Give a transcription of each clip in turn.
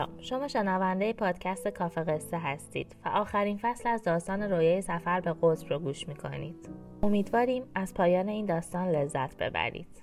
سلام. شما شنونده پادکست کافه قصه هستید و آخرین فصل از داستان رویای سفر به قطب رو گوش می‌کنید. امیدواریم از پایان این داستان لذت ببرید.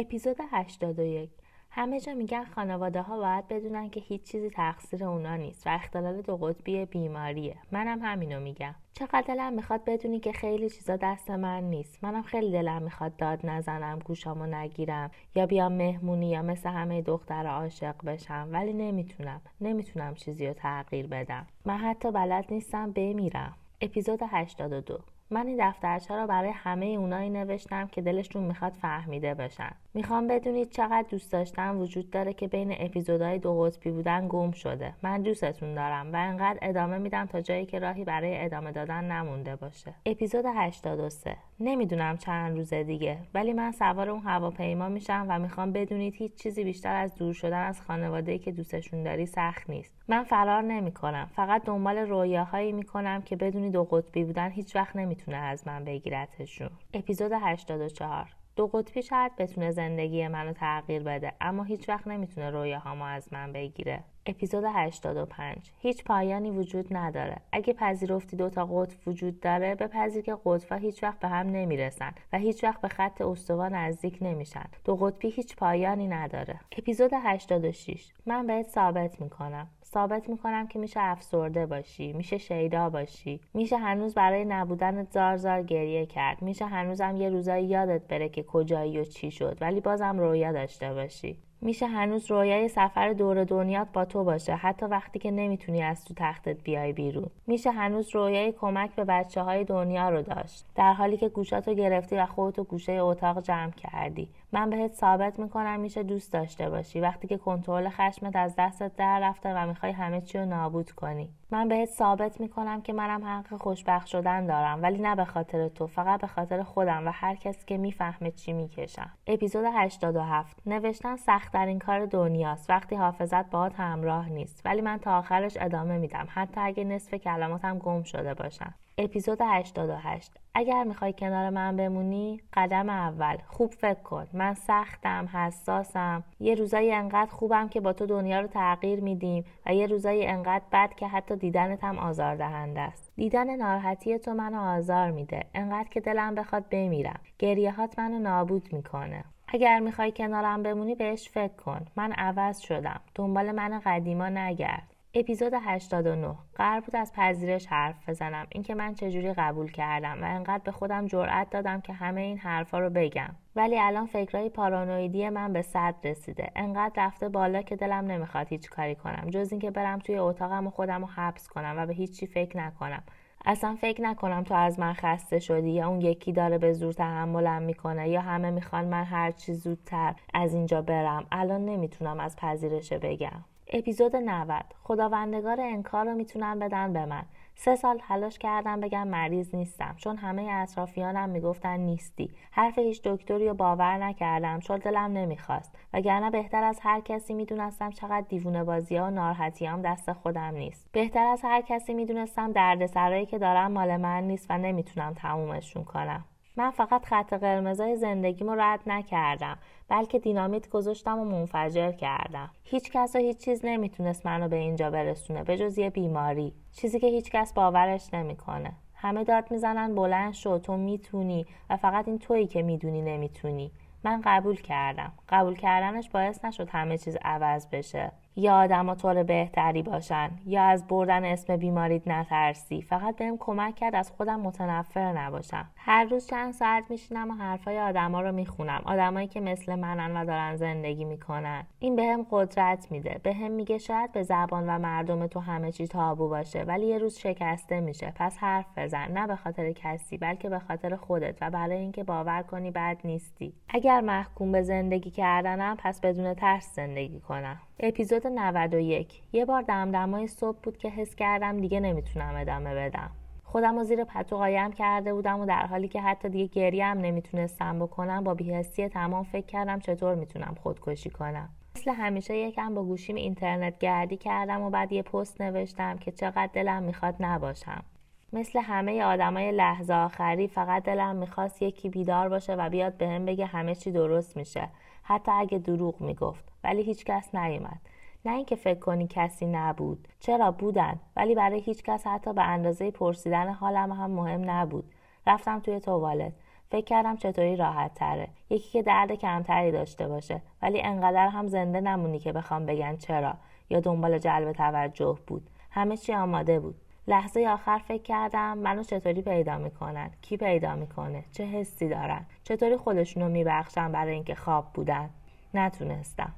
اپیزود 81 همه جا میگن خانواده ها باید بدونن که هیچ چیزی تقصیر اونا نیست و اختلال دو قطبی بیماریه. منم همینو میگم. چقدر دلم می‌خواد بدونی که خیلی چیزا دست من نیست. منم خیلی دلم می‌خواد داد نزنم گوشامو نگیرم یا بیام مهمونی یا مثل همه دختر عاشق بشم ولی نمی‌تونم. نمی‌تونم چیزی رو تغییر بدم. من حتی بلد نیستم بمیرم. اپیزود 82 من این دفترچه را برای همه اونایی نوشتم که دلشون می‌خواد فهمیده بشن. می‌خوام بدونید چقدر دوست داشتن وجود داره که بین اپیزودهای دو قطبی بودن گم شده. من دوستتون دارم و انقدر ادامه میدم تا جایی که راهی برای ادامه دادن نمونده باشه. اپیزود 83 نمی‌دونم چند روز دیگه ولی من سوار اون هواپیما میشم و می‌خوام بدونید هیچ چیزی بیشتر از دور شدن از خانواده که دوستشون داری سخت نیست. من فرار نمی‌کنم. فقط دنبال رویاهایی می‌کنم که بدونی دو قطبی بودن هیچ وقت نمی‌تونه از من بگیرتشون. اپیزود 84 دو قطبی شاید بتونه زندگی منو تغییر بده اما هیچ وقت نمی‌تونه رویاهامو از من بگیره. اپیزود 85 هیچ پایانی وجود نداره. اگه پذیرفتی دوتا قطب وجود داره بپذیر که قطبها هیچ وقت به هم نمی‌رسن و هیچ وقت به خط استوا نزدیک نمیشن. دو قطبی هیچ پایانی نداره. اپیزود 86 من بهت ثابت می‌کنم. ثابت می‌کنم که میشه افسرده باشی میشه شیدا باشی. میشه هنوز برای نبودن زار زار گریه کرد. میشه هنوزم یه روزایی یادت بره که کجایی و چی شد ولی بازم رویا داشته باشی. میشه هنوز رویای سفر دور دنیات با تو باشه حتی وقتی که نمی‌تونی از تو تختت بیای بیرون. میشه هنوز رویای کمک به بچه های دنیا رو داشت در حالی که گوشاتو گرفتی و خودتو گوشه اتاق جمع کردی. من بهت ثابت می‌کنم میشه دوست داشته باشی. وقتی که کنترل خشمت از دستت در رفته و می‌خوای همه چی رو نابود کنی. من بهت ثابت می‌کنم که منم حق خوشبخت شدن دارم ولی نه به خاطر تو فقط به خاطر خودم و هر کسی که می‌فهمه چی می‌کشم. اپیزود 87 نوشتن سختترین کار دنیاست. وقتی حافظت باهات همراه نیست. ولی من تا آخرش ادامه میدم. حتی اگه نصف کلماتم گم شده باشن. اپیزود 88 اگر می‌خوای کنار من بمونی قدم اول. خوب فکر کن. من سختم حساسم. یه روزایی انقدر خوبم که با تو دنیا رو تغییر میدیم و یه روزایی انقدر بد که حتی دیدنت هم آزاردهنده است. دیدن ناراحتی تو منو آزار میده. انقدر که دلم بخواد بمیرم. گریهات منو نابود می‌کنه. اگر می‌خوای کنارم بمونی بهش فکر کن. من عوض شدم. دنبال من قدیما نگرد. اپیزود 89 قرار بود از پذیرش حرف بزنم. اینکه من چجوری قبول کردم و انقدر به خودم جرأت دادم که همه این حرفا رو بگم. ولی الان فکرهای پارانویدی من به صد رسیده. انقدر رفته بالا که دلم نمی‌خواد هیچ کاری کنم. جز اینکه برم توی اتاقم و خودم رو حبس کنم و به هیچی فکر نکنم. اصلا فکر نکنم تو از من خسته شدی یا اون یکی داره به زور تحملم می‌کنه یا همه می‌خوان من هر چی زودتر از اینجا برم. الان نمی‌تونم از پذیرشه بگم. اپیزود 90 خداوندگار انکار رو می‌تونن بدن به من. سه سال تلاش کردم بگم مریض نیستم چون همه اطرافیانم می‌گفتن نیستی. حرف هیچ دکتری رو باور نکردم چون دلم نمی‌خواست. وگرنه بهتر از هر کسی می‌دونستم چقدر دیوونه بازی ها و ناراحتیام دست خودم نیست. بهتر از هر کسی می‌دونستم دردسرایی که دارم مال من نیست و نمی‌تونم تمومشون کنم. من فقط خط قرمزای زندگیمو رد نکردم بلکه دینامیت گذاشتم و منفجر کردم. هیچ کس و هیچ چیز نمی‌تونست منو به اینجا برسونه به جز یه بیماری. چیزی که هیچ کس باورش نمی‌کنه. همه داد می‌زنن بلند شو تو می‌تونی و فقط این تویی که می‌دونی نمی‌تونی. من قبول کردم. قبول کردنش باعث نشد همه چیز عوض بشه. یا آدم طور بهتری باشن. یا از بردن اسم بیماریت نترسی. فقط بهم کمک کرد از خودم متنفر نباشم. هر روز چند ساعت میشینم و حرفای آدما رو می‌خونم. آدمایی که مثل منن و دارن زندگی می‌کنن. این بهم قدرت میده. بهم میگه شاید به زبان و مردم تو همه چی تابو باشه ولی یه روز شکسته میشه. پس حرف بزن. نه به خاطر کسی بلکه به خاطر خودت و برای اینکه باور کنی بد نیستی. اگر محکوم به زندگی کردنم پس بدون ترس زندگی کنم. اپیزود 91 یه بار دمدمای صبح بود که حس کردم دیگه نمی‌تونم ادامه بدم. خودم رو زیر پتو قایم کرده بودم و در حالی که حتی دیگه گریه هم نمی‌تونستم بکنم با بیهستی تمام فکر کردم چطور می‌تونم خودکشی کنم. مثل همیشه یکم با گوشیم اینترنت گردی کردم و بعد یه پست نوشتم که چقدر دلم می‌خواد نباشم. مثل همه آدمای لحظه آخری فقط دلم می‌خواست یکی بیدار باشه و بیاد بهم به بگه همه چی درست میشه. حتی اگه دروغ می‌گفت. ولی هیچکس نیومد. نه اینکه فکر کنی کسی نبود. چرا بودن؟ ولی برای هیچ کس حتی به اندازه پرسیدن حالم هم مهم نبود. رفتم توی توالت. فکر کردم چطوری راحت تره. یکی که درد کمتری داشته باشه. ولی انقدر هم زنده نمونی که بخوام بگن چرا. یا دنبال جلب توجه بود. همه چی آماده بود. لحظه آخر فکر کردم منو چطوری پیدا می‌کنن؟ کی پیدا می‌کنه؟ چه حسی دارن؟ چطوری خودشونو میبخشن برای اینکه خواب بودن؟ نتونستم.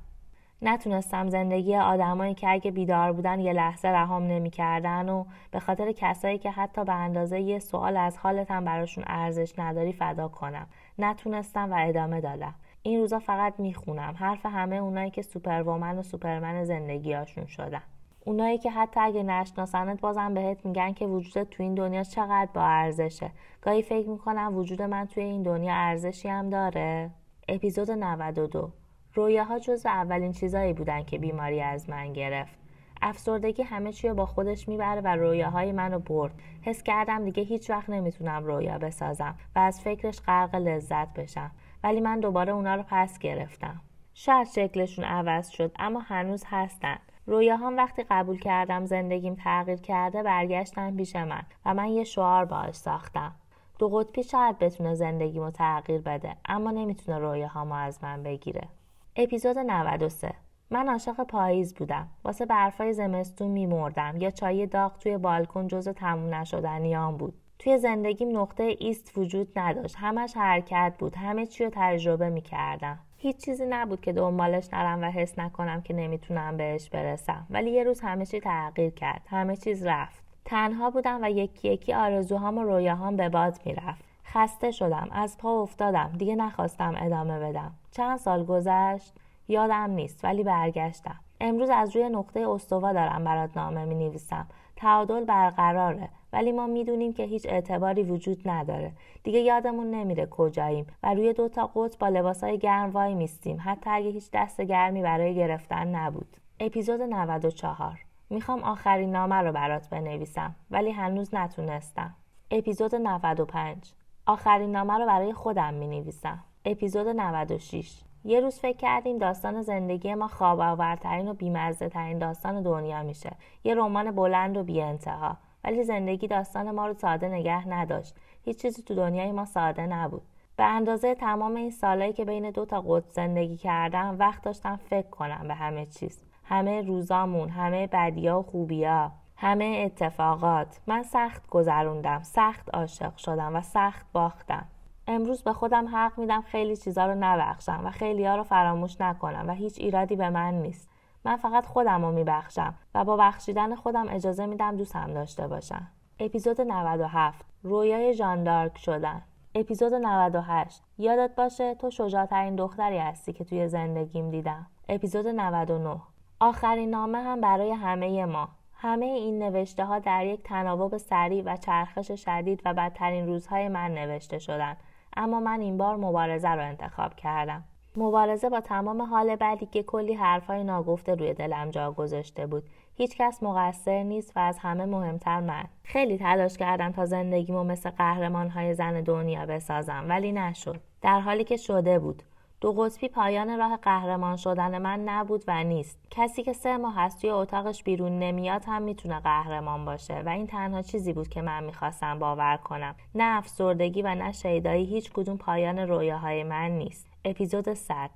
نتونستم زندگی آدمایی که اگه بیدار بودن یه لحظه رهام نمی‌کردن و به خاطر کسایی که حتی به اندازه یه سوال از حالتم براشون ارزش نداری فدا کنم. نتونستم و ادامه دادم. این روزا فقط می‌خونم. حرف همه اونایی که سوپرومن و سوپرمن زندگیاشون شدن. اونایی که حتی اگه نشناسنت بازم بهت میگن که وجودت تو این دنیا چقدر با ارزشه. گاهی فکر می‌کنم وجود من توی این دنیا ارزشی هم داره. اپیزود 92 رویاها جز اولین چیزایی بودن که بیماری از من گرفت. افسردگی همه چی رو با خودش می‌بره و رویاهای منو برد. حس کردم دیگه هیچ وقت نمی‌تونم رویا بسازم و از فکرش غرق لذت بشم. ولی من دوباره اونا رو پس گرفتم. شاید شکلشون عوض شد اما هنوز هستن. رویاهام وقتی قبول کردم زندگیم تغییر کرده برگشتن پیش من و من یه شعار باش ساختم. دو قطبی شاید بتونه زندگیمو تغییر بده اما نمی‌تونه رویاهامو از من بگیره. اپیزود 93 من عاشق پاییز بودم. واسه برفای زمستون میمردم. یا چای داغ توی بالکن جز تموم نشدنیام بود. توی زندگیم نقطه ایست وجود نداشت. همش حرکت بود. همه چی رو تجربه می‌کردم. هیچ چیزی نبود که دنبالش نرم و حس نکنم که نمی‌تونم بهش برسم. ولی یه روز همه چی تغییر کرد. همه چیز رفت. تنها بودم و یکی یکی آرزوهام و رویاهام به باد می‌رفت. خسته شدم. از پا افتادم. دیگه نخواستم ادامه بدم. چند سال گذشت. یادم نیست. ولی برگشتم. امروز از روی نقطه استوا دارم برات نامه می نویسم تعادل برقراره. ولی ما می‌دونیم که هیچ اعتباری وجود نداره. دیگه یادمون نمیره کجاییم و روی دو تا قطب با لباسای گرم وای میستیم حتی اگه هیچ دست گرمی برای گرفتن نبود. اپیزود 94 می‌خوام آخرین نامه رو برات بنویسم ولی هنوز نتونستم. اپیزود 95 آخرین نامه رو برای خودم می نویسم. اپیزود 96 یه روز فکر کردیم داستان زندگی ما خواب آورترین و بیمزه ترین داستان دنیا میشه. یه رمان بلند و بی انتها. ولی زندگی داستان ما رو ساده نگه نداشت. هیچ چیزی تو دنیای ما ساده نبود. به اندازه تمام این سالهایی که بین دو تا قطب زندگی کردم وقت داشتم فکر کنم به همه چیز. همه روزامون، همه بدیا و خوبیا. همه اتفاقات من سخت گذروندم سخت عاشق شدم و سخت باختم امروز به خودم حق میدم خیلی چیزا رو نبخشم و خیلی ها رو فراموش نکنم و هیچ ایرادی به من نیست من فقط خودم رو میبخشم و با بخشیدن خودم اجازه میدم دوستم داشته باشم. اپیزود 97 رویای ژاندارک شدن. اپیزود 98 یادت باشه تو شجاعترین دختری هستی که توی زندگیم دیدم. اپیزود 99 آخرین نامه هم برای همه ما. همه این نوشته ها در یک تناوب سریع و چرخش شدید و بدترین روزهای من نوشته شدند اما من این بار مبارزه رو انتخاب کردم. مبارزه با تمام حال بعدی که کلی حرفهای ناگفته روی دلم جا گذاشته بود. هیچ کس مقصر نیست و از همه مهمتر من. خیلی تلاش کردم تا زندگیمو مثل قهرمان های زن دنیا بسازم ولی نشد. در حالی که شده بود. دو قطبی پایان راه قهرمان شدن من نبود و نیست. کسی که سه ماه هست توی اتاقش بیرون نمیاد هم می‌تونه قهرمان باشه و این تنها چیزی بود که من می‌خواستم باور کنم. نه افسردگی و نه شیدایی هیچ کدوم پایان رویاهای من نیست. اپیزود 100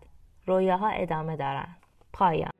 رویاها ادامه دارن. پایان.